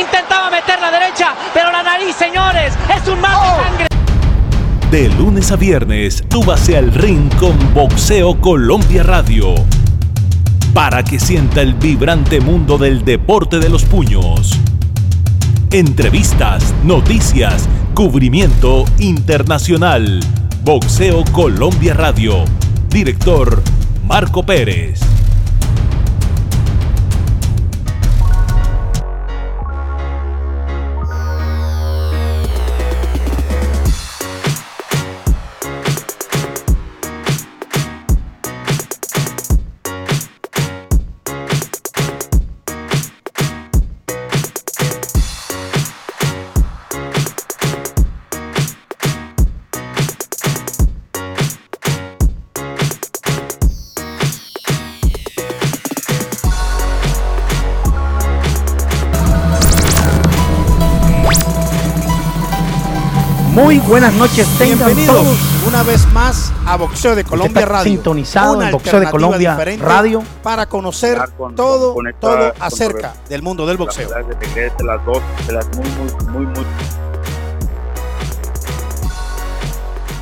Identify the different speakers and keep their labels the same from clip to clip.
Speaker 1: intentaba meter la derecha, pero la nariz, señores, es un mar de sangre.
Speaker 2: De lunes a viernes, súbase al ring con Boxeo Colombia Radio. Para que sienta el vibrante mundo del deporte de los puños. Entrevistas, noticias, cubrimiento internacional. Boxeo Colombia Radio. Director Marco Pérez.
Speaker 3: Muy buenas noches, tengan
Speaker 4: Bienvenidos una vez más a Boxeo de Colombia Radio.
Speaker 3: Sintonizado en Boxeo de Colombia Radio
Speaker 4: para conocer todo, todo acerca del mundo del boxeo.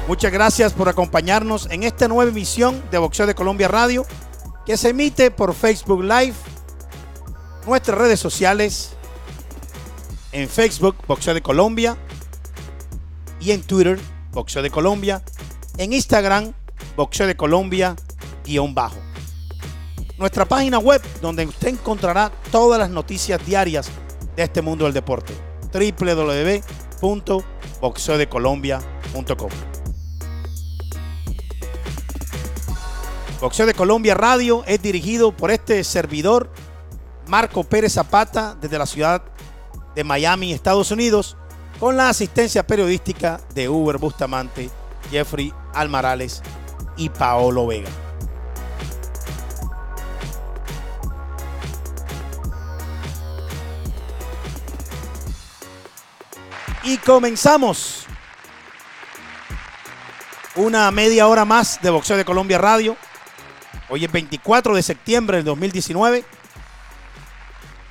Speaker 4: Muchas gracias por acompañarnos en esta nueva emisión de Boxeo de Colombia Radio que se emite por Facebook Live, nuestras redes sociales, en Facebook Boxeo de Colombia, y en Twitter, Boxeo de Colombia, en Instagram, Boxeo de Colombia, guion bajo. Nuestra página web, donde usted encontrará todas las noticias diarias de este mundo del deporte, www.boxeodecolombia.com. Boxeo de Colombia Radio es dirigido por este servidor, Marco Pérez Zapata, desde la ciudad de Miami, Estados Unidos con la asistencia periodística de Uber Bustamante, Jeffrey Almarales y Paolo Vega. Y comenzamos una media hora más de Boxeo de Colombia Radio. Hoy es 24 de septiembre del 2019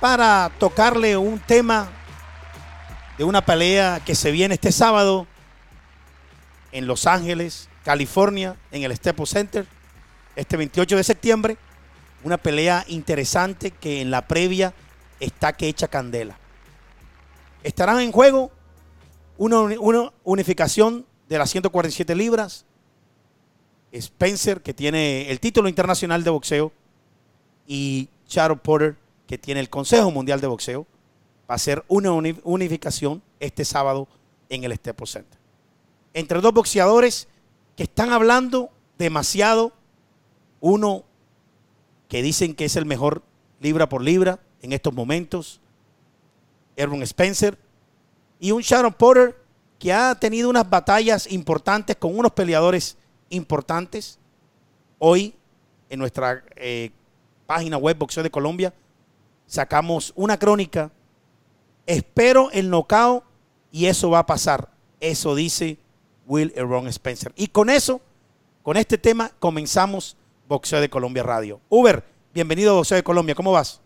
Speaker 4: para tocarle un tema de una pelea que se viene este sábado en Los Ángeles, California, en el Staples Center, este 28 de septiembre. Una pelea interesante que en la previa está que echa candela. Estarán en juego una, unificación de las 147 libras. Spencer, que tiene el título internacional de boxeo, y Charles Porter, que tiene el Consejo Mundial de Boxeo va a ser una unificación este sábado en el Staples Center. Entre dos boxeadores que están hablando demasiado, uno que dicen que es el mejor libra por libra en estos momentos, Erwin Spencer, y un Sharon Porter que ha tenido unas batallas importantes con unos peleadores importantes. Hoy, en nuestra eh, página web Boxeo de Colombia, sacamos una crónica Espero el knockout y eso va a pasar. Eso dice Will Ron Spencer. Y con eso, con este tema, comenzamos Boxeo de Colombia Radio. Uber, bienvenido a Boxeo de Colombia. ¿Cómo vas?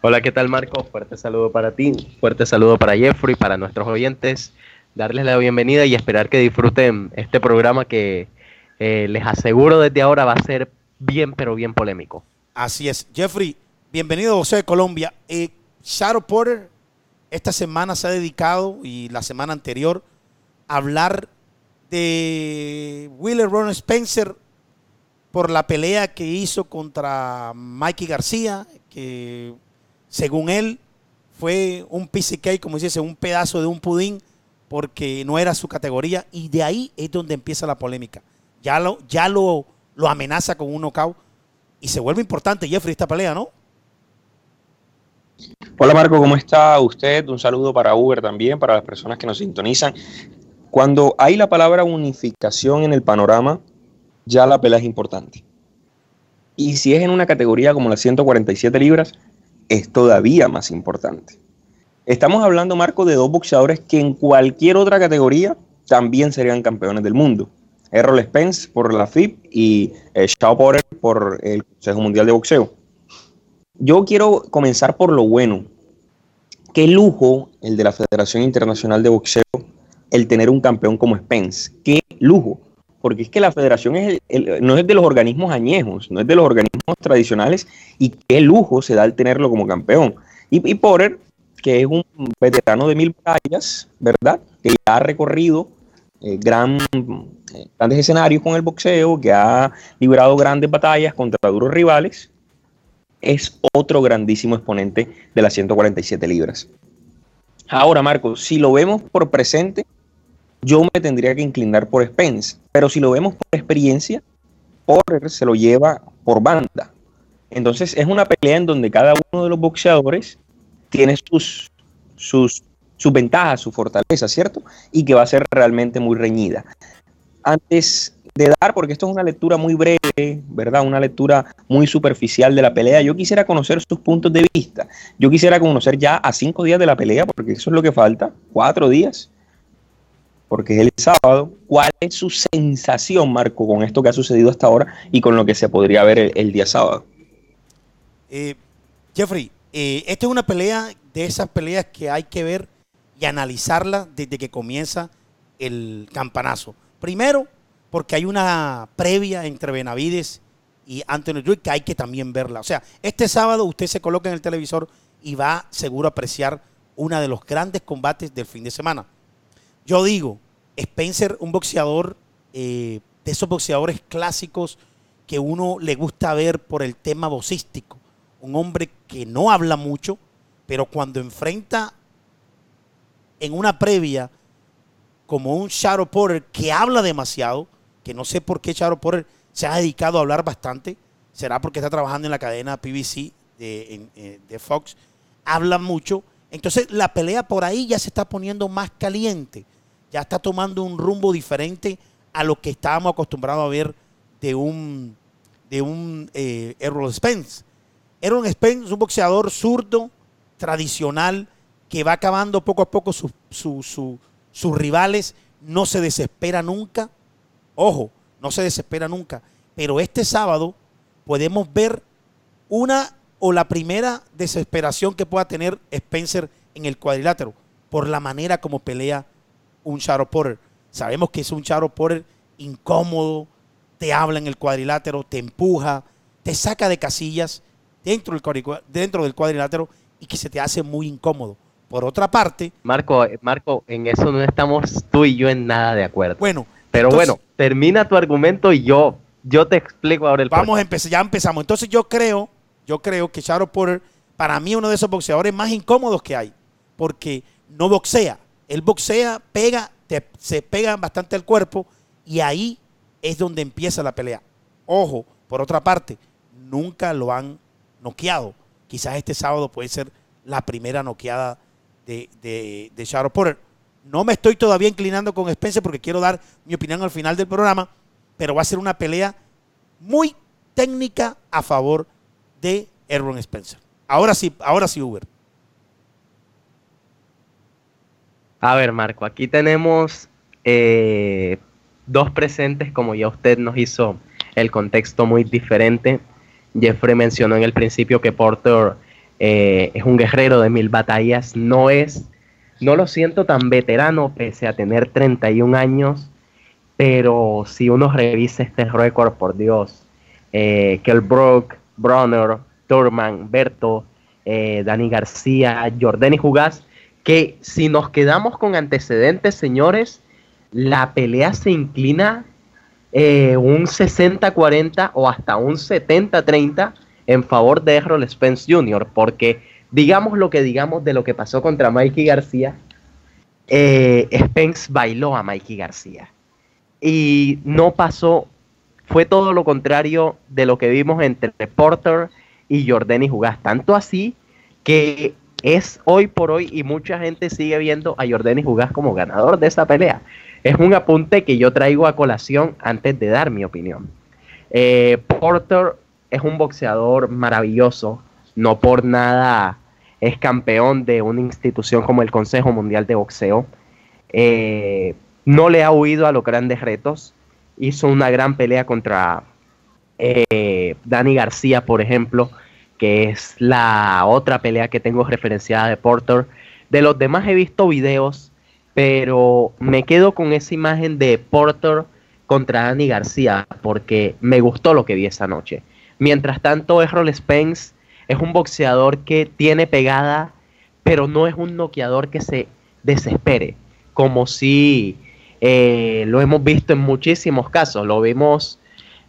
Speaker 5: Hola, ¿qué tal Marco? Fuerte saludo para ti, fuerte saludo para Jeffrey, para nuestros oyentes. Darles la bienvenida y esperar que disfruten este programa que eh, les aseguro desde ahora va a ser bien, pero bien polémico.
Speaker 4: Así es. Jeffrey, Bienvenido a José de Colombia. Eh, Shadow Porter esta semana se ha dedicado, y la semana anterior, a hablar de Willer Ron Spencer por la pelea que hizo contra Mikey García, que según él fue un PCK, como dice, un pedazo de un pudín, porque no era su categoría, y de ahí es donde empieza la polémica. Ya lo, ya lo, lo amenaza con un knockout, y se vuelve importante Jeffrey esta pelea, ¿no?
Speaker 6: Hola Marco, ¿cómo está usted? Un saludo para Uber también, para las personas que nos sintonizan. Cuando hay la palabra unificación en el panorama, ya la pelea es importante. Y si es en una categoría como las 147 libras, es todavía más importante. Estamos hablando, Marco, de dos boxeadores que en cualquier otra categoría también serían campeones del mundo. Errol Spence por la FIP y eh, Shao Porter por el Consejo Mundial de Boxeo. Yo quiero comenzar por lo bueno. Qué lujo el de la Federación Internacional de Boxeo, el tener un campeón como Spence. Qué lujo. Porque es que la federación es no es de los organismos añejos, no es de los organismos tradicionales y qué lujo se da el tenerlo como campeón. Y, y Porter, que es un veterano de mil batallas, ¿verdad? Que ya ha recorrido eh, gran, eh, grandes escenarios con el boxeo, que ha librado grandes batallas contra duros rivales, es otro grandísimo exponente de las 147 libras. Ahora, Marco, si lo vemos por presente, yo me tendría que inclinar por Spence, pero si lo vemos por experiencia, Porter se lo lleva por banda. Entonces es una pelea en donde cada uno de los boxeadores tiene sus, sus sus ventajas, su fortaleza, ¿cierto? Y que va a ser realmente muy reñida. Antes de dar, porque esto es una lectura muy breve, ¿verdad? Una lectura muy superficial de la pelea. Yo quisiera conocer sus puntos de vista. Yo quisiera conocer ya a cinco días de la pelea, porque eso es lo que falta, cuatro días, porque es el sábado. ¿Cuál es su sensación, Marco, con esto que ha sucedido hasta ahora y con lo que se podría ver el, día sábado?
Speaker 4: Eh, Jeffrey, eh, esta es una pelea de esas peleas que hay que ver y analizarla desde que comienza el campanazo. Primero, porque hay una previa entre Benavides y Anthony Ruiz que hay que también verla. O sea, este sábado usted se coloca en el televisor y va seguro a apreciar uno de los grandes combates del fin de semana. Yo digo, Spencer, un boxeador eh, de esos boxeadores clásicos que uno le gusta ver por el tema vocístico. Un hombre que no habla mucho, pero cuando enfrenta en una previa como un Shadow Porter que habla demasiado, que no sé por qué Shadow Porter se ha dedicado a hablar bastante, será porque está trabajando en la cadena PBC de, eh, de Fox, habla mucho, entonces la pelea por ahí ya se está poniendo más caliente, ya está tomando un rumbo diferente a lo que estábamos acostumbrados a ver de un, de un eh, Errol Spence. Errol Spence es un boxeador zurdo, tradicional, que va acabando poco a poco sus rivales, no se desespera nunca. Ojo, no se desespera nunca. Pero este sábado podemos ver una o la primera desesperación que pueda tener Spencer en el cuadrilátero por la manera como pelea un Shadow Porter. Sabemos que es un Shadow Porter incómodo, te habla en el cuadrilátero, te empuja, te saca de casillas dentro del, dentro del cuadrilátero y que se te hace muy incómodo. Por otra parte.
Speaker 5: Marco, eh, Marco, en eso no estamos tú y yo en nada de acuerdo.
Speaker 4: Bueno.
Speaker 5: Pero bueno, termina tu argumento y yo, yo te explico ahora el
Speaker 4: Vamos a empezar, ya empezamos. Entonces yo creo, yo creo que Shadow Porter, para mí, uno de esos boxeadores más incómodos que hay. Porque no boxea. Él boxea, pega, se pega bastante al cuerpo y ahí es donde empieza la pelea. Ojo, por otra parte, nunca lo han noqueado. Quizás este sábado puede ser la primera noqueada de, de, de Shadow Porter. No me estoy todavía inclinando con Spencer porque quiero dar mi opinión al final del programa, pero va a ser una pelea muy técnica a favor de Erwin Spencer. Ahora sí, ahora sí, Uber.
Speaker 5: A ver, Marco, aquí tenemos eh, dos presentes, como ya usted nos hizo el contexto muy diferente. Jeffrey mencionó en el principio que Porter eh, es un guerrero de mil batallas, no es, no lo siento tan veterano pese a tener 31 años, pero si uno revisa este récord, por Dios, eh, Brook, Bronner, Turman, Berto, eh, Dani García, Jordani Jugás, que si nos quedamos con antecedentes, señores, la pelea se inclina eh, un 60-40 o hasta un 70-30 en favor de Errol Spence Jr., porque digamos lo que digamos de lo que pasó contra Mikey García, eh, Spence bailó a Mikey García. Y no pasó, fue todo lo contrario de lo que vimos entre Porter y Jordani Jugás. Tanto así que es hoy por hoy y mucha gente sigue viendo a Jordani Jugás como ganador de esa pelea. Es un apunte que yo traigo a colación antes de dar mi opinión. Eh, Porter es un boxeador maravilloso, no por nada es campeón de una institución como el Consejo Mundial de Boxeo. Eh, no le ha huido a los grandes retos. Hizo una gran pelea contra eh, Dani García, por ejemplo, que es la otra pelea que tengo referenciada de Porter. De los demás he visto videos, pero me quedo con esa imagen de Porter contra Dani García, porque me gustó lo que vi esa noche. Mientras tanto, Errol Spence es un boxeador que tiene pegada, pero no es un noqueador que se desespere, como si eh, lo hemos visto en muchísimos casos. Lo vimos,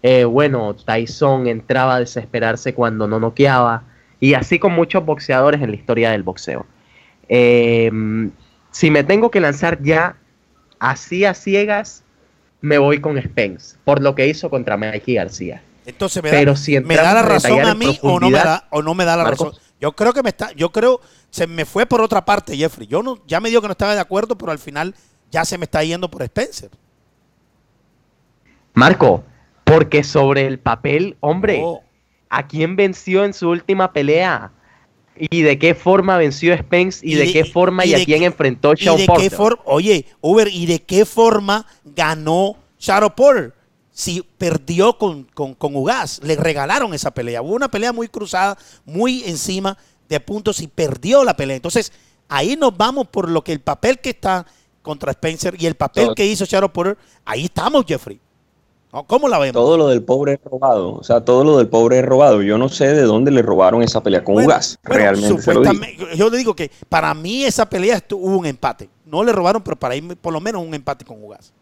Speaker 5: eh, bueno, Tyson entraba a desesperarse cuando no noqueaba, y así con muchos boxeadores en la historia del boxeo. Em, si me tengo que lanzar ya así a ciegas, me voy con Spence, por lo que hizo contra Mikey García.
Speaker 4: Entonces, ¿me da, ¿me da la razón a mí o no me da, o no me da la razón? Yo creo que me está, yo creo, se me fue por otra parte, Jeffrey. Yo no, ya me dijo que no estaba de acuerdo, pero al final ya se me está yendo por Spencer.
Speaker 5: Marco, porque sobre el papel, hombre, oh. ¿a quién venció en su última pelea? ¿Y de qué forma venció Spence? ¿Y, de, qué forma y, a quién enfrentó Shaw Porter?
Speaker 4: Oye, Uber, ¿y de qué forma ganó Shadow Porter? Si perdió con, con, Ugas. Le regalaron esa pelea. Hubo una pelea muy cruzada, muy encima de puntos y perdió la pelea. Entonces, ahí nos vamos por lo que el papel que está contra Spencer y el papel que hizo Shadow Porter. Ahí estamos, Jeffrey. ¿Cómo la vemos?
Speaker 6: Todo lo del pobre es robado. O sea, todo lo del pobre es robado. Yo no sé de dónde le robaron esa pelea con Ugas. realmente.
Speaker 4: Yo le digo que para mí esa pelea hubo un empate. No le robaron, pero para mí por lo menos un empate con Ugas.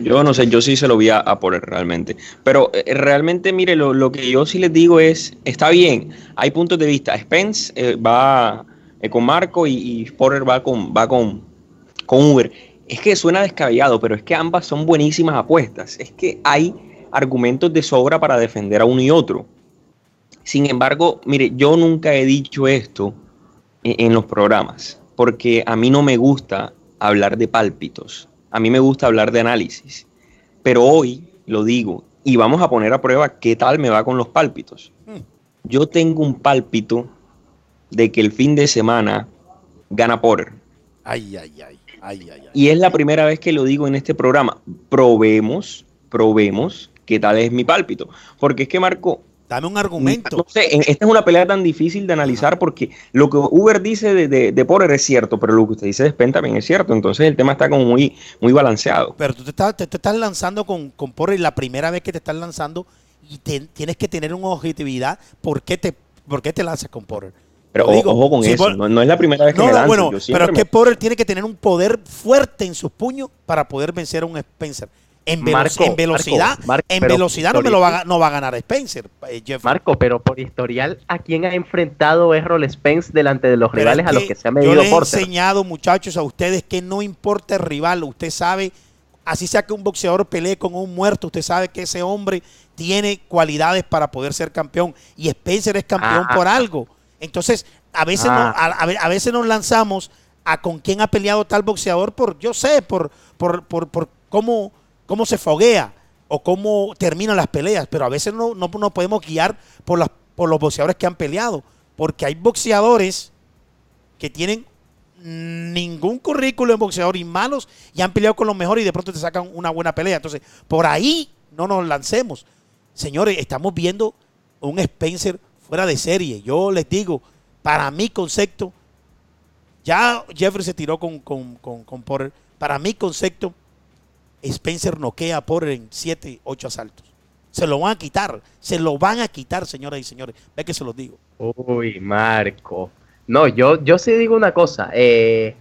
Speaker 6: Yo no sé, yo sí se lo voy a, poner realmente. Pero eh, realmente, mire, lo, que yo sí les digo es, está bien, hay puntos de vista. Spence eh, va eh, con Marco y, y, Porter va con, va con, con Uber. Es que suena descabellado, pero es que ambas son buenísimas apuestas. Es que hay argumentos de sobra para defender a uno y otro. Sin embargo, mire, yo nunca he dicho esto en los programas, porque a mí no me gusta hablar de pálpitos a mí me gusta hablar de análisis, pero hoy lo digo y vamos a poner a prueba qué tal me va con los pálpitos. Hmm. Yo tengo un pálpito de que el fin de semana gana por.
Speaker 4: Ay, ay, ay, ay, ay,
Speaker 6: Y es la primera vez que lo digo en este programa. Probemos, probemos qué tal es mi pálpito. Porque es que Marco,
Speaker 4: Dame un argumento.
Speaker 6: No sé, esta es una pelea tan difícil de analizar porque lo que Uber dice de, de, de Porter es cierto, pero lo que usted dice de Spen también es cierto. Entonces el tema está como muy, muy balanceado.
Speaker 4: Pero tú te estás, te, estás lanzando con, con Porter la primera vez que te estás lanzando y tienes que tener una objetividad. ¿Por qué te, por qué te lanzas con Porter?
Speaker 6: Pero ojo con eso, no, es la primera vez que me lanzo. Bueno,
Speaker 4: pero es que Porter tiene que tener un poder fuerte en sus puños para poder vencer a un Spencer. En, velocidad, en velocidad no, me lo va, no va a ganar Spencer.
Speaker 5: Eh, Marco, pero por historial, ¿a quién ha enfrentado Errol Spence delante de los rivales a los que se ha medido
Speaker 4: Yo les he enseñado, muchachos, a ustedes que no importa el rival. Usted sabe, así sea que un boxeador pelee con un muerto, usted sabe que ese hombre tiene cualidades para poder ser campeón. Y Spencer es campeón por ah. algo. Entonces, a veces, no, ah. a, veces nos lanzamos a con quién ha peleado tal boxeador por, yo sé, por, por, por, por cómo cómo se foguea o cómo terminan las peleas, pero a veces no, no, podemos guiar por, las, por los boxeadores que han peleado, porque hay boxeadores que tienen ningún currículo en boxeador y malos y han peleado con los mejores y de pronto te sacan una buena pelea. Entonces, por ahí no nos lancemos. Señores, estamos viendo un Spencer fuera de serie. Yo les digo, para mi concepto, ya Jeffrey se tiró con, con, con, con Porter. Para mi concepto, Spencer noquea por en 7, 8 asaltos. Se lo van a quitar, se lo van a quitar, señoras y señores. Ve que se los digo.
Speaker 5: Uy, Marco. No, yo, yo sí digo una cosa. Eh,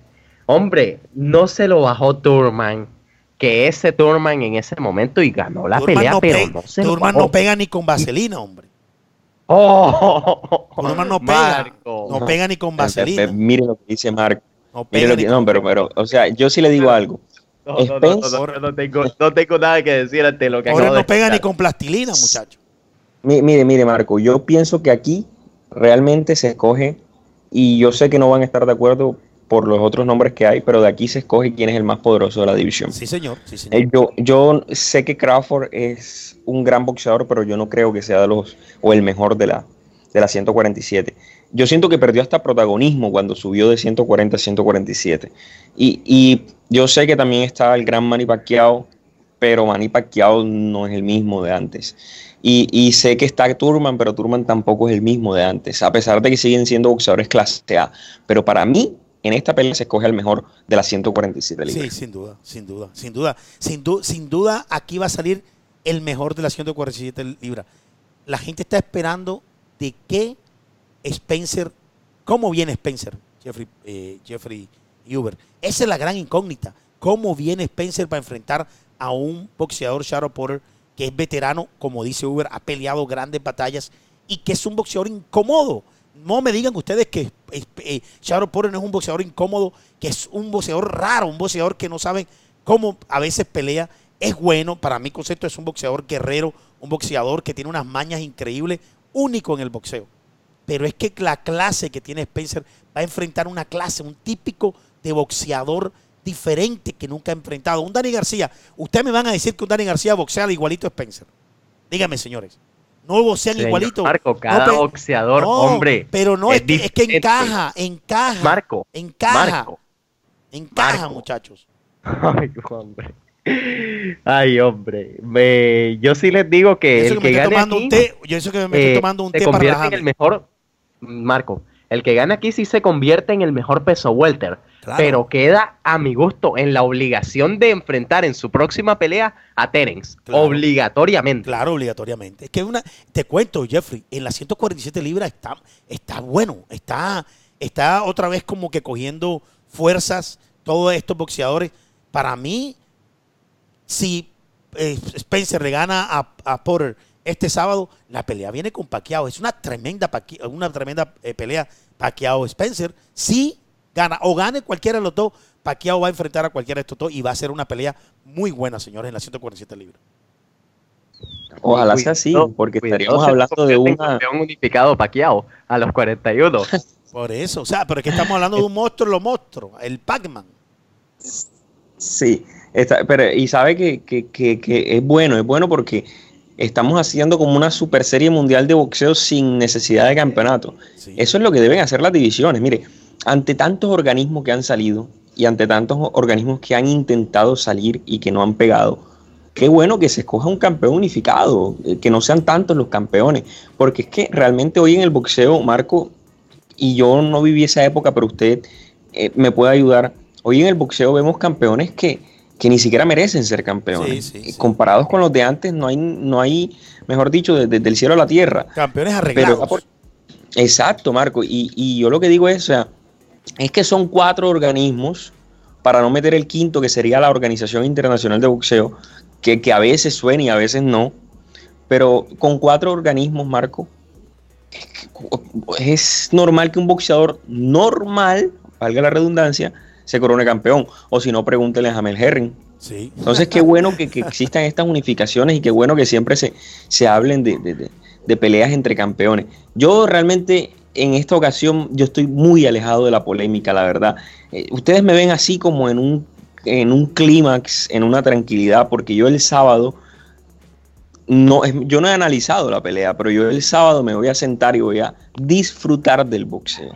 Speaker 5: hombre, no se lo bajó Turman. Que ese Turman en ese momento y ganó la pelea, pero no se
Speaker 4: Turman no pega ni con vaselina, hombre.
Speaker 5: Oh,
Speaker 4: Turman no pega. No pega ni con vaselina.
Speaker 6: Mire lo que dice Marco. No, pega no pero, pero, o sea, yo sí le digo algo.
Speaker 5: No, no, tengo, no, tengo, nada que decir ante lo que
Speaker 4: Ahora no pega ni con plastilina, muchacho.
Speaker 6: Mire, mire, Marco, yo pienso que aquí realmente se escoge, y yo sé que no van a estar de acuerdo por los otros nombres que hay, pero de aquí se escoge quién es el más poderoso de la división.
Speaker 4: Sí, señor. Sí, señor.
Speaker 6: Eh, yo, yo sé que Crawford es un gran boxeador, pero yo no creo que sea de los, o el mejor de la, de la 147 yo siento que perdió hasta protagonismo cuando subió de 140 a 147. Y, y yo sé que también está el gran Manny Pacquiao, pero Manny Pacquiao no es el mismo de antes. Y, sé que está Turman, pero Turman tampoco es el mismo de antes, a pesar de que siguen siendo boxeadores clase A. Pero para mí, en esta pelea se escoge el mejor de las 147 libras.
Speaker 4: Sí, sin duda, sin duda, sin duda. Sin, sin duda, aquí va a salir el mejor de las 147 libras. La gente está esperando de qué Spencer, cómo viene Spencer, Jeffrey, eh, Jeffrey Huber. Esa es la gran incógnita. ¿Cómo viene Spencer para enfrentar a un boxeador, Shadow Porter, que es veterano, como dice Uber, ha peleado grandes batallas y que es un boxeador incómodo. No me digan ustedes que eh, Shadow Porter no es un boxeador incómodo, que es un boxeador raro, un boxeador que no sabe cómo a veces pelea. Es bueno, para mi concepto es un boxeador guerrero, un boxeador que tiene unas mañas increíbles, único en el boxeo. Pero es que la clase que tiene Spencer va a enfrentar una clase, un típico de boxeador diferente que nunca ha enfrentado. Un Dani García, ustedes me van a decir que un Dani García boxea igualito a Spencer. Dígame, señores. No boxean igualito.
Speaker 5: Marco, cada boxeador, hombre.
Speaker 4: Pero no, es, que, encaja, encaja.
Speaker 5: Marco.
Speaker 4: Encaja. Encaja, muchachos.
Speaker 5: Ay, hombre. Ay, hombre. yo sí les digo que el que, gane aquí,
Speaker 4: yo eso que me estoy eh, tomando un té
Speaker 5: para en el mejor Marco, el que gane aquí sí se convierte en el mejor peso welter pero queda a mi gusto en la obligación de enfrentar en su próxima pelea a Terence. Obligatoriamente.
Speaker 4: Claro, obligatoriamente. Es que una, te cuento, Jeffrey, en las 147 libras está, está bueno, está, está otra vez como que cogiendo fuerzas todos estos boxeadores. Para mí, si eh, Spencer le gana a, a, Porter este sábado, la pelea viene con Pacquiao. Es una tremenda, una tremenda eh, pelea Pacquiao-Spencer. Sí gana o gane cualquiera de los dos, Pacquiao va a enfrentar a cualquiera de estos dos y va a ser una pelea muy buena, señores, en las 147 libras.
Speaker 6: Ojalá sea así, porque estaríamos hablando de un
Speaker 5: campeón unificado Pacquiao a los 41.
Speaker 4: Por eso, o sea, pero es que estamos hablando de un monstruo, los monstruos, el Pac-Man.
Speaker 6: Sí, pero y sabe que, es bueno, es bueno porque estamos haciendo como una super serie mundial de boxeo sin necesidad de campeonato. Eso es lo que deben hacer las divisiones. Mire, ante tantos organismos que han salido y ante tantos organismos que han intentado salir y que no han pegado, qué bueno que se escoja un campeón unificado, eh, que no sean tantos los campeones, porque es que realmente hoy en el boxeo, Marco, y yo no viví esa época, pero usted eh, me puede ayudar, hoy en el boxeo vemos campeones que, que ni siquiera merecen ser campeones. Eh, comparados con los de antes, no hay, no hay mejor dicho, desde, el cielo a la tierra.
Speaker 4: Campeones arreglados.
Speaker 6: exacto, Marco, y, y yo lo que digo es, o sea, es que son cuatro organismos, para no meter el quinto, que sería la Organización Internacional de Boxeo, que, a veces suena y a veces no, pero con cuatro organismos, Marco, es normal que un boxeador normal, valga la redundancia, se corone campeón. O si no, pregúntenle a Jamel Herring.
Speaker 4: Sí.
Speaker 6: Entonces, qué bueno que, existan estas unificaciones y qué bueno que siempre se, se hablen de, de, peleas entre campeones. Yo realmente en esta ocasión yo estoy muy alejado de la polémica, la verdad. Eh, ustedes me ven así como en un, en un clímax, en una tranquilidad, porque yo el sábado, no, yo no he analizado la pelea, pero yo el sábado me voy a sentar y voy a disfrutar del boxeo.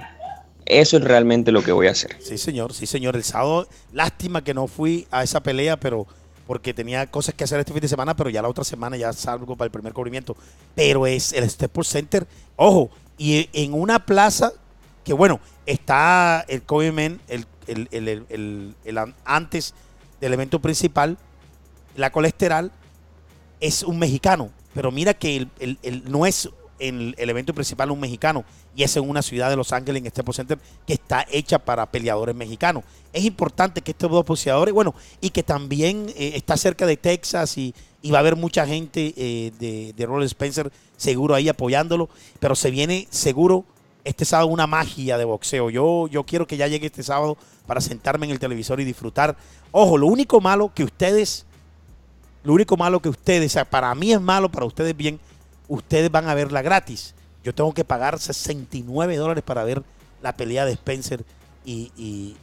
Speaker 6: Eso es realmente lo que voy a hacer.
Speaker 4: Sí, señor, sí, señor. El sábado, lástima que no fui a esa pelea, pero porque tenía cosas que hacer este fin de semana, pero ya la otra semana ya salgo para el primer cubrimiento. Pero es el Staples Center. Ojo, y en una plaza que, bueno, está el Kobe el, el, antes del evento principal, la colesterol, es un mexicano. Pero mira que el, no es el evento principal un mexicano y es en una ciudad de Los Ángeles, en este Center, que está hecha para peleadores mexicanos. Es importante que estos dos boxeadores, bueno, y que también eh, está cerca de Texas y, va a haber mucha gente eh, de, de Roller Spencer seguro ahí apoyándolo, pero se viene seguro este sábado una magia de boxeo. Yo, yo quiero que ya llegue este sábado para sentarme en el televisor y disfrutar. Ojo, lo único malo que ustedes, lo único malo que ustedes, o sea, para mí es malo, para ustedes bien, ustedes van a verla gratis. Yo tengo que pagar 69 dólares para ver la pelea de Spencer y, y,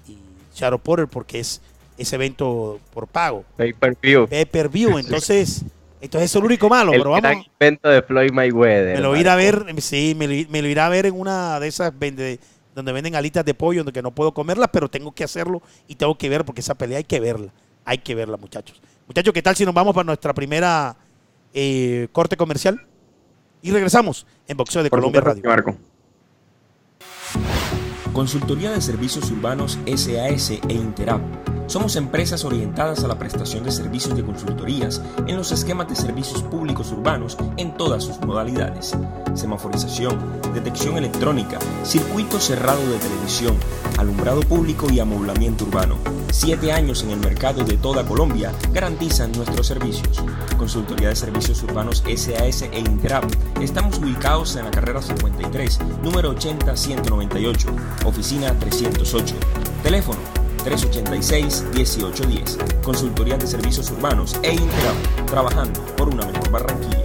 Speaker 4: Shadow Porter porque es ese evento por pago.
Speaker 5: Pay per view.
Speaker 4: Pay per view. Entonces, entonces es el único malo.
Speaker 5: El
Speaker 4: pero vamos.
Speaker 5: evento de Floyd Mayweather.
Speaker 4: Me lo iré a ver, sí, me lo, iré a ver en una de esas vende, donde venden alitas de pollo, donde no puedo comerlas, pero tengo que hacerlo y tengo que ver porque esa pelea hay que verla. Hay que verla, muchachos. Muchachos, ¿qué tal si nos vamos para nuestra primera eh, corte comercial? Y regresamos en Boxeo de Colombia Radio.
Speaker 6: Marco.
Speaker 7: Consultoría de Servicios Urbanos SAS e Interap. Somos empresas orientadas a la prestación de servicios de consultorías en los esquemas de servicios públicos urbanos en todas sus modalidades. Semaforización, detección electrónica, circuito cerrado de televisión, alumbrado público y amoblamiento urbano. Siete años en el mercado de toda Colombia garantizan nuestros servicios. Consultoría de Servicios Urbanos SAS e Interap. Estamos ubicados en la carrera 53, número 80-198, oficina 308. Teléfono 386-1810. Consultoría de Servicios Urbanos e Interap. Trabajando por una mejor Barranquilla.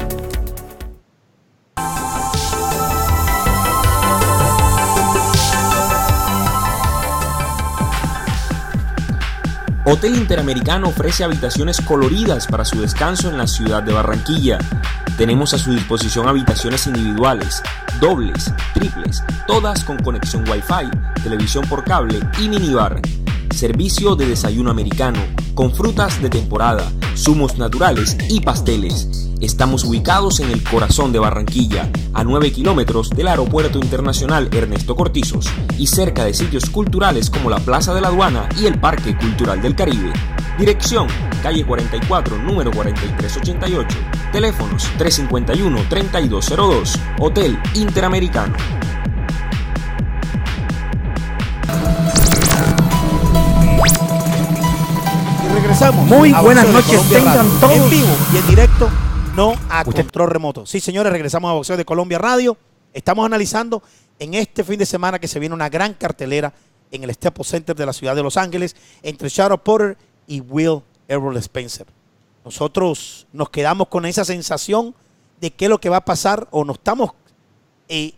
Speaker 7: Hotel Interamericano ofrece habitaciones coloridas para su descanso en la ciudad de Barranquilla. Tenemos a su disposición habitaciones individuales, dobles, triples, todas con conexión Wi-Fi, televisión por cable y minibar. Servicio de desayuno americano, con frutas de temporada, zumos naturales y pasteles. Estamos ubicados en el corazón de Barranquilla, a 9 kilómetros del Aeropuerto Internacional Ernesto Cortizos y cerca de sitios culturales como la Plaza de la Aduana y el Parque Cultural del Caribe. Dirección, calle 44, número 4388. Teléfonos 351-3202. Hotel Interamericano.
Speaker 4: Regresamos.
Speaker 3: Muy buenas noches, tengan
Speaker 4: Radio.
Speaker 3: todos.
Speaker 4: En vivo y en directo, no a
Speaker 3: Usted-
Speaker 4: control remoto. Sí, señores, regresamos a Boxeo de Colombia Radio. Estamos analizando en este fin de semana que se viene una gran cartelera en el Staples Center de la ciudad de Los Ángeles entre Shadow Porter y Will Errol Spencer. Nosotros nos quedamos con esa sensación de qué es lo que va a pasar o nos estamos eh,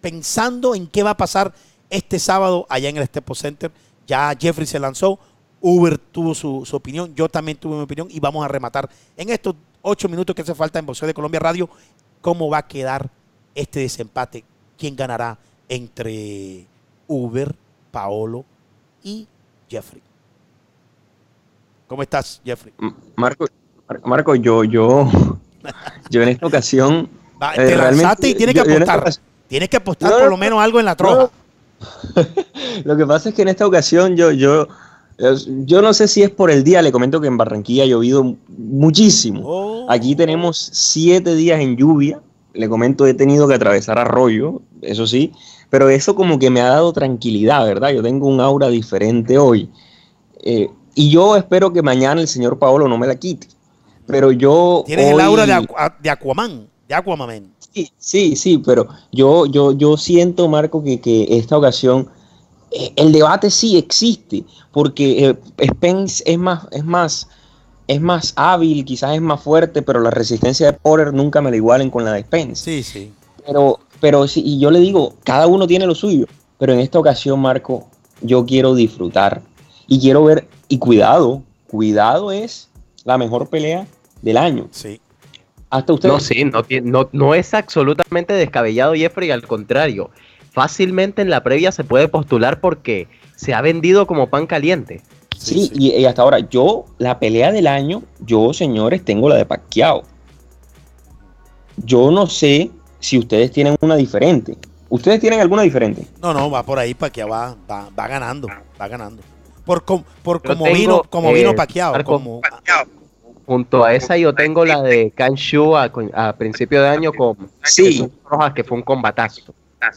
Speaker 4: pensando en qué va a pasar este sábado allá en el Staples Center. Ya Jeffrey se lanzó, Uber tuvo su, su opinión, yo también tuve mi opinión y vamos a rematar en estos ocho minutos que hace falta en Boxeo de Colombia Radio cómo va a quedar este desempate, quién ganará entre Uber, Paolo y Jeffrey. ¿Cómo estás, Jeffrey?
Speaker 6: Marco, Mar- Marco, yo, yo, yo en esta ocasión.
Speaker 4: Va,
Speaker 6: eh,
Speaker 4: te
Speaker 6: realmente-
Speaker 4: lanzaste y tienes que
Speaker 6: yo- yo
Speaker 4: apostar. Tienes que apostar
Speaker 6: No,
Speaker 4: por lo menos algo en la troja.
Speaker 6: Lo que pasa es que en esta ocasión yo, yo, yo no sé si es por el día, le comento que en Barranquilla ha llovido muchísimo.
Speaker 4: Oh.
Speaker 6: Aquí tenemos siete días en lluvia. Le comento, he tenido que atravesar arroyo, eso sí, pero eso como que me ha dado tranquilidad, ¿verdad? Yo tengo un aura diferente hoy. Eh, y yo espero que mañana el señor Paolo no me la quite. Pero yo.
Speaker 4: Tienes el aura de, Aqua- de Aquaman, de Aquaman.
Speaker 6: Sí, sí, sí, pero yo, yo, yo siento, Marco, que, que esta ocasión el debate sí existe, porque eh, Spence es más, es más, es más hábil, quizás es más fuerte, pero la resistencia de Porter nunca me la igualen con la de Spence.
Speaker 4: Sí, sí.
Speaker 6: Pero, pero sí, y yo le digo, cada uno tiene lo suyo, pero en esta ocasión, Marco, yo quiero disfrutar y quiero ver, y cuidado, cuidado es la mejor pelea del año.
Speaker 4: Sí.
Speaker 6: Hasta usted.
Speaker 5: No, sí, no, no, no es absolutamente descabellado, Jeffrey, al contrario. Fácilmente en la previa se puede postular porque se ha vendido como pan caliente.
Speaker 6: Sí, Y, y hasta ahora, yo, la pelea del año, yo, señores, tengo la de Pacquiao. Yo no sé si ustedes tienen una diferente. ¿Ustedes tienen alguna diferente?
Speaker 4: No, no, va por ahí, Paquiao va, va, va ganando, va ganando. Por, com- por como
Speaker 5: tengo,
Speaker 4: vino, como
Speaker 5: eh,
Speaker 4: vino Paquiao,
Speaker 5: Marco,
Speaker 4: como
Speaker 5: Junto a esa yo tengo la de Kanshu a, a principio de año con
Speaker 6: Sí.
Speaker 5: Jesús Rojas, que fue un combatazo.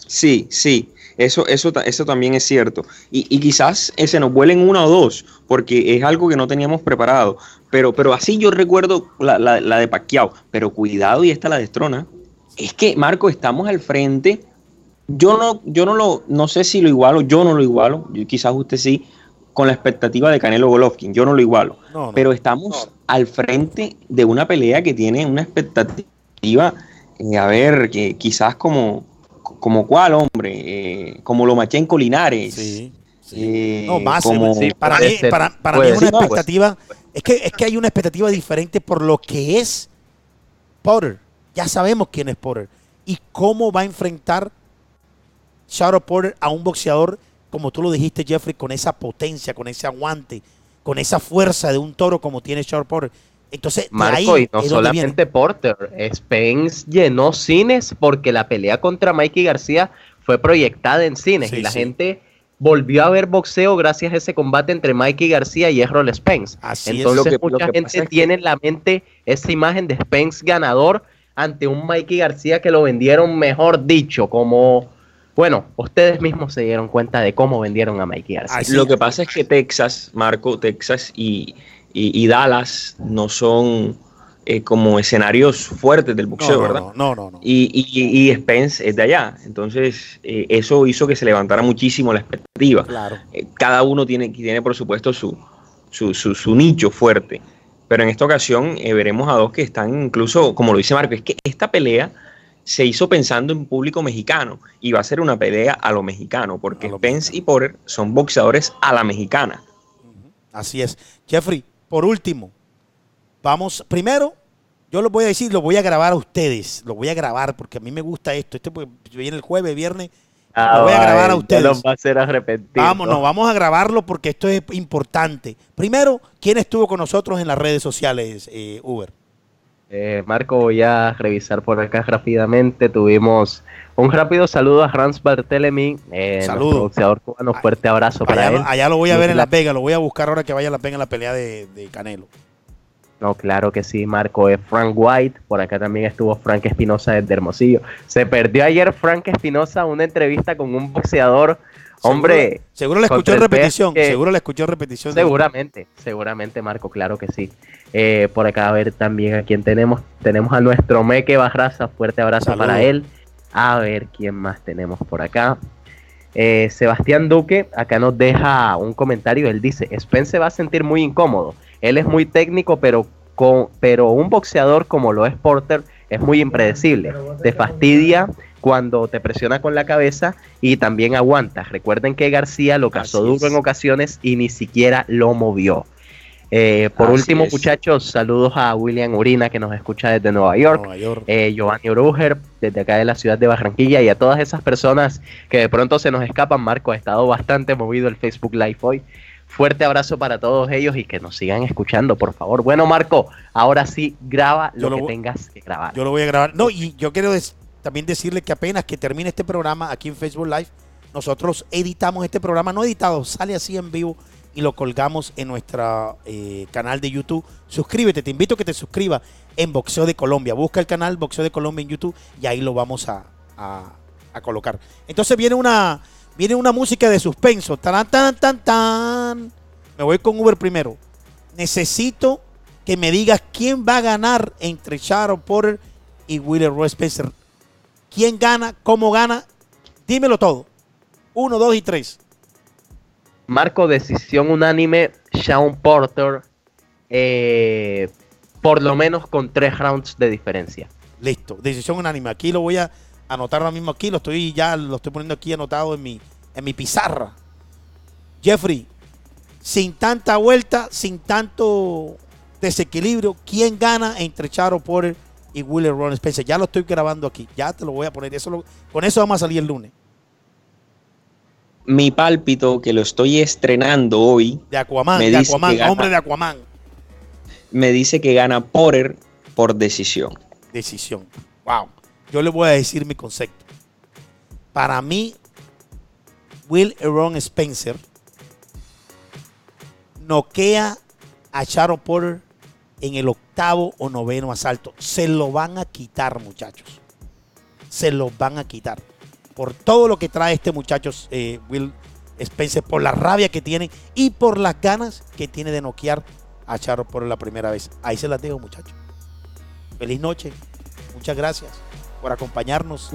Speaker 6: Sí, sí, eso, eso, eso también es cierto. Y, y quizás eh, se nos vuelen una o dos, porque es algo que no teníamos preparado. Pero, pero así yo recuerdo la, la- la de Pacquiao. Pero cuidado, y esta la destrona. Es que, Marco, estamos al frente. Yo no, yo no lo, no sé si lo igualo, yo no lo igualo, yo- quizás usted sí, con la expectativa de Canelo Golovkin, yo no lo igualo.
Speaker 4: No, no.
Speaker 6: Pero estamos al frente de una pelea que tiene una expectativa, eh, a ver, que quizás como, como cuál, hombre, Eh, como Lomachenko Linares.
Speaker 4: sí, sí.
Speaker 6: Eh,
Speaker 4: No, más.
Speaker 6: como-
Speaker 5: sí,
Speaker 4: para mí,
Speaker 5: ser,
Speaker 4: para, para mí es una
Speaker 6: pues.
Speaker 4: expectativa. Es que, es que hay una expectativa diferente por lo que es Potter. Ya sabemos quién es Potter. Y cómo va a enfrentar Shadow Porter a un boxeador, como tú lo dijiste, Jeffrey, con esa potencia, con ese aguante, con esa fuerza de un toro como tiene Charles Porter. Entonces,
Speaker 5: Marco, y no solamente Porter, Spence llenó cines porque la pelea contra Mikey García fue proyectada en cines y la gente volvió a ver boxeo gracias a ese combate entre Mikey García y Errol Spence. Entonces mucha gente tiene en la mente esa imagen de Spence ganador ante un Mikey García que lo vendieron, mejor dicho, como... Bueno, ustedes mismos se dieron cuenta de cómo vendieron a Mikey García.
Speaker 6: Lo que pasa es que Texas, Marco, Texas y, y Dallas no son eh, como escenarios fuertes del boxeo, ¿verdad?
Speaker 4: No, no, no.
Speaker 6: Y, y, Spence es de allá. Entonces, eh, eso hizo que se levantara muchísimo la expectativa.
Speaker 4: Claro.
Speaker 6: Eh, cada uno tiene, tiene, por supuesto, su, su, su, nicho fuerte. Pero en esta ocasión veremos a dos que están incluso, como lo dice Marco, es que esta pelea se hizo pensando en público mexicano y va a ser una pelea a lo mexicano, porque Spence y Porter son boxeadores a la mexicana.
Speaker 4: Así es. Jeffrey, por último, Vamos, primero, yo lo voy a decir, lo voy a grabar a ustedes. Lo voy a grabar porque a mí me gusta esto. Este pues, viene el jueves, viernes.
Speaker 5: lo voy a grabar a ustedes. va a hacer.
Speaker 4: Vámonos, vamos a grabarlo porque esto es importante. Primero, ¿quién estuvo con nosotros en las redes sociales, eh, Uber?
Speaker 5: Eh, Marco, voy a revisar por acá rápidamente. Tuvimos un rápido saludo a Hans Bartelemy, eh, boxeador cubano. Fuerte abrazo para
Speaker 4: allá,
Speaker 5: él.
Speaker 4: Allá lo voy a ver en Las Vegas, lo voy a buscar ahora que vaya a Las Vegas en la pelea de Canelo.
Speaker 5: No, claro que sí, Marco. Es Frank White. Por acá también estuvo Frank Espinosa desde Hermosillo. Se perdió ayer Frank Espinosa una entrevista con un boxeador. Hombre.
Speaker 4: Seguro, le escuchó en repetición. seguro le escuchó repetición.
Speaker 5: Seguramente, seguramente, Marco, claro que sí. Eh, por acá a ver también a quién tenemos. Tenemos a nuestro Meque Barraza. Fuerte abrazo para él. A ver quién más tenemos por acá. Eh, Sebastián Duque acá nos deja un comentario. Él dice: Spence va a sentir muy incómodo él es muy técnico, pero, con, pero un boxeador como lo es Porter es muy impredecible. Te fastidia cuando te presiona con la cabeza y también aguanta. Recuerden que García lo cazó duro en ocasiones y ni siquiera lo movió. Eh, por último, muchachos, saludos a William Urina que nos escucha desde Nueva York, Eh, Giovanni Oruger desde acá de la ciudad de Barranquilla y a todas esas personas que de pronto se nos escapan. Marco ha estado bastante movido el Facebook Live hoy. Fuerte abrazo para todos ellos y que nos sigan escuchando, por favor. Bueno, Marco, ahora sí graba lo, que tengas que grabar.
Speaker 4: Yo lo voy a grabar. No, y yo quiero también decirle que apenas que termine este programa aquí en Facebook Live, nosotros editamos este programa, no editado, sale así en vivo y lo colgamos en nuestro eh, canal de YouTube. Suscríbete, te invito a que te suscribas en Boxeo de Colombia. Busca el canal Boxeo de Colombia en YouTube y ahí lo vamos a, a colocar. Entonces viene una Viene una música de suspenso. Tan, tan, tan, tan. Me voy con Uber primero. Necesito que me digas quién va a ganar entre Sharon Porter y Willer Roy Spencer. ¿Quién gana? ¿Cómo gana? Dímelo todo. Uno, dos y tres.
Speaker 5: Marco, decisión unánime. Shawn Porter. Eh, por lo menos con tres rounds de diferencia.
Speaker 4: Listo. Decisión unánime. Aquí lo voy a anotar ahora mismo aquí, lo estoy ya lo estoy poniendo aquí anotado en mi, en mi pizarra. Jeffrey, sin tanta vuelta, sin tanto desequilibrio, ¿quién gana entre Charo Porter y Willer Ron Spencer? Ya lo estoy grabando aquí, ya te lo voy a poner. Eso con eso vamos a salir el lunes.
Speaker 6: Mi pálpito, que lo estoy estrenando hoy.
Speaker 4: De Aquaman, de Aquaman, hombre de Aquaman.
Speaker 6: Me dice que gana Porter por decisión.
Speaker 4: Decisión. Wow yo le voy a decir mi concepto. Para mí, Will Aaron Spencer noquea a Sharon Porter en el octavo o noveno asalto. Se lo van a quitar, muchachos. Se lo van a quitar. Por todo lo que trae este muchacho, eh, Will Spencer, por la rabia que tiene y por las ganas que tiene de noquear a Sharon Porter la primera vez. Ahí se las dejo, muchachos. Feliz noche. Muchas gracias por acompañarnos.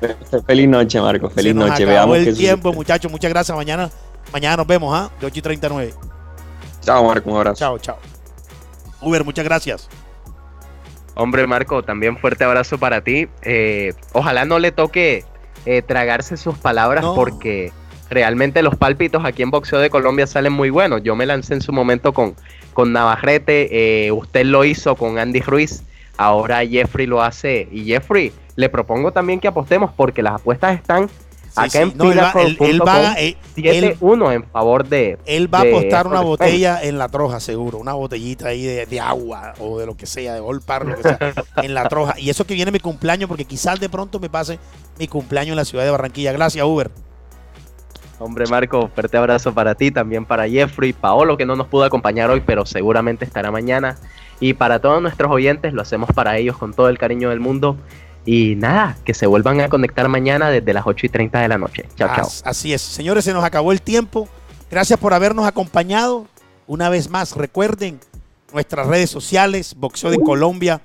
Speaker 6: Feliz noche, Marco. Feliz noche.
Speaker 4: Veamos el tiempo, muchachos. Muchas gracias. Mañana, mañana nos vemos, ¿ah? De 8 y 39.
Speaker 6: Chao, Marco. Un abrazo.
Speaker 4: Chao, chao. Uber, muchas gracias.
Speaker 5: Hombre, Marco, también fuerte abrazo para ti. Eh, ojalá no le toque eh, tragarse sus palabras porque realmente los pálpitos aquí en Boxeo de Colombia salen muy buenos. Yo me lancé en su momento con, con Navarrete, eh, usted lo hizo con Andy Ruiz. Ahora Jeffrey lo hace. Y Jeffrey, le propongo también que apostemos porque las apuestas están Acá en no, él, va, él, va 7-1 en favor de.
Speaker 4: Él va a apostar una botella en la troja, seguro. Una botellita ahí de, agua o de lo que sea, de golpar, lo que sea, en la troja. Y eso que viene mi cumpleaños, porque quizás de pronto me pase mi cumpleaños en la ciudad de Barranquilla. Gracias, Uber.
Speaker 5: Hombre, Marco, fuerte abrazo para ti, también para Jeffrey, Paolo, que no nos pudo acompañar hoy, pero seguramente estará mañana. Y para todos nuestros oyentes, lo hacemos para ellos con todo el cariño del mundo. Y nada, que se vuelvan a conectar mañana desde las 8 y 30 de la noche. Chao, chao.
Speaker 4: Así es. Señores, se nos acabó el tiempo. Gracias por habernos acompañado. Una vez más, recuerden nuestras redes sociales, Boxeo de Colombia,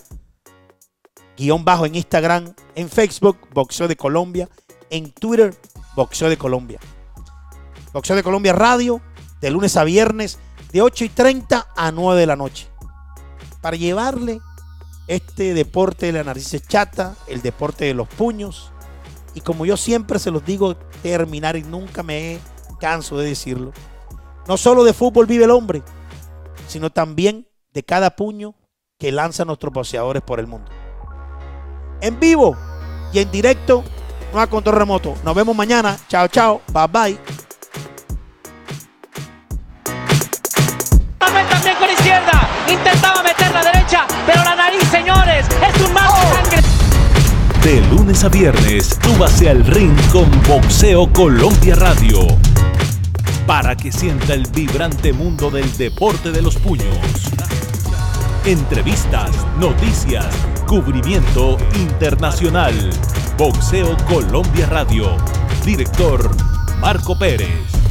Speaker 4: guion bajo en Instagram, en Facebook, Boxeo de Colombia, en Twitter, Boxeo de Colombia. Boxeo de Colombia Radio, de lunes a viernes, de 8 y 30 a 9 de la noche. Para llevarle este deporte de la nariz chata, el deporte de los puños. Y como yo siempre se los digo, terminar y nunca me canso de decirlo. No solo de fútbol vive el hombre, sino también de cada puño que lanzan nuestros boxeadores por el mundo. En vivo y en directo, no a control remoto. Nos vemos mañana. Chao, chao. Bye, bye.
Speaker 1: Es sangre.
Speaker 2: De lunes a viernes, súbase al ring con Boxeo Colombia Radio. Para que sienta el vibrante mundo del deporte de los puños. Entrevistas, noticias, cubrimiento internacional. Boxeo Colombia Radio. Director Marco Pérez.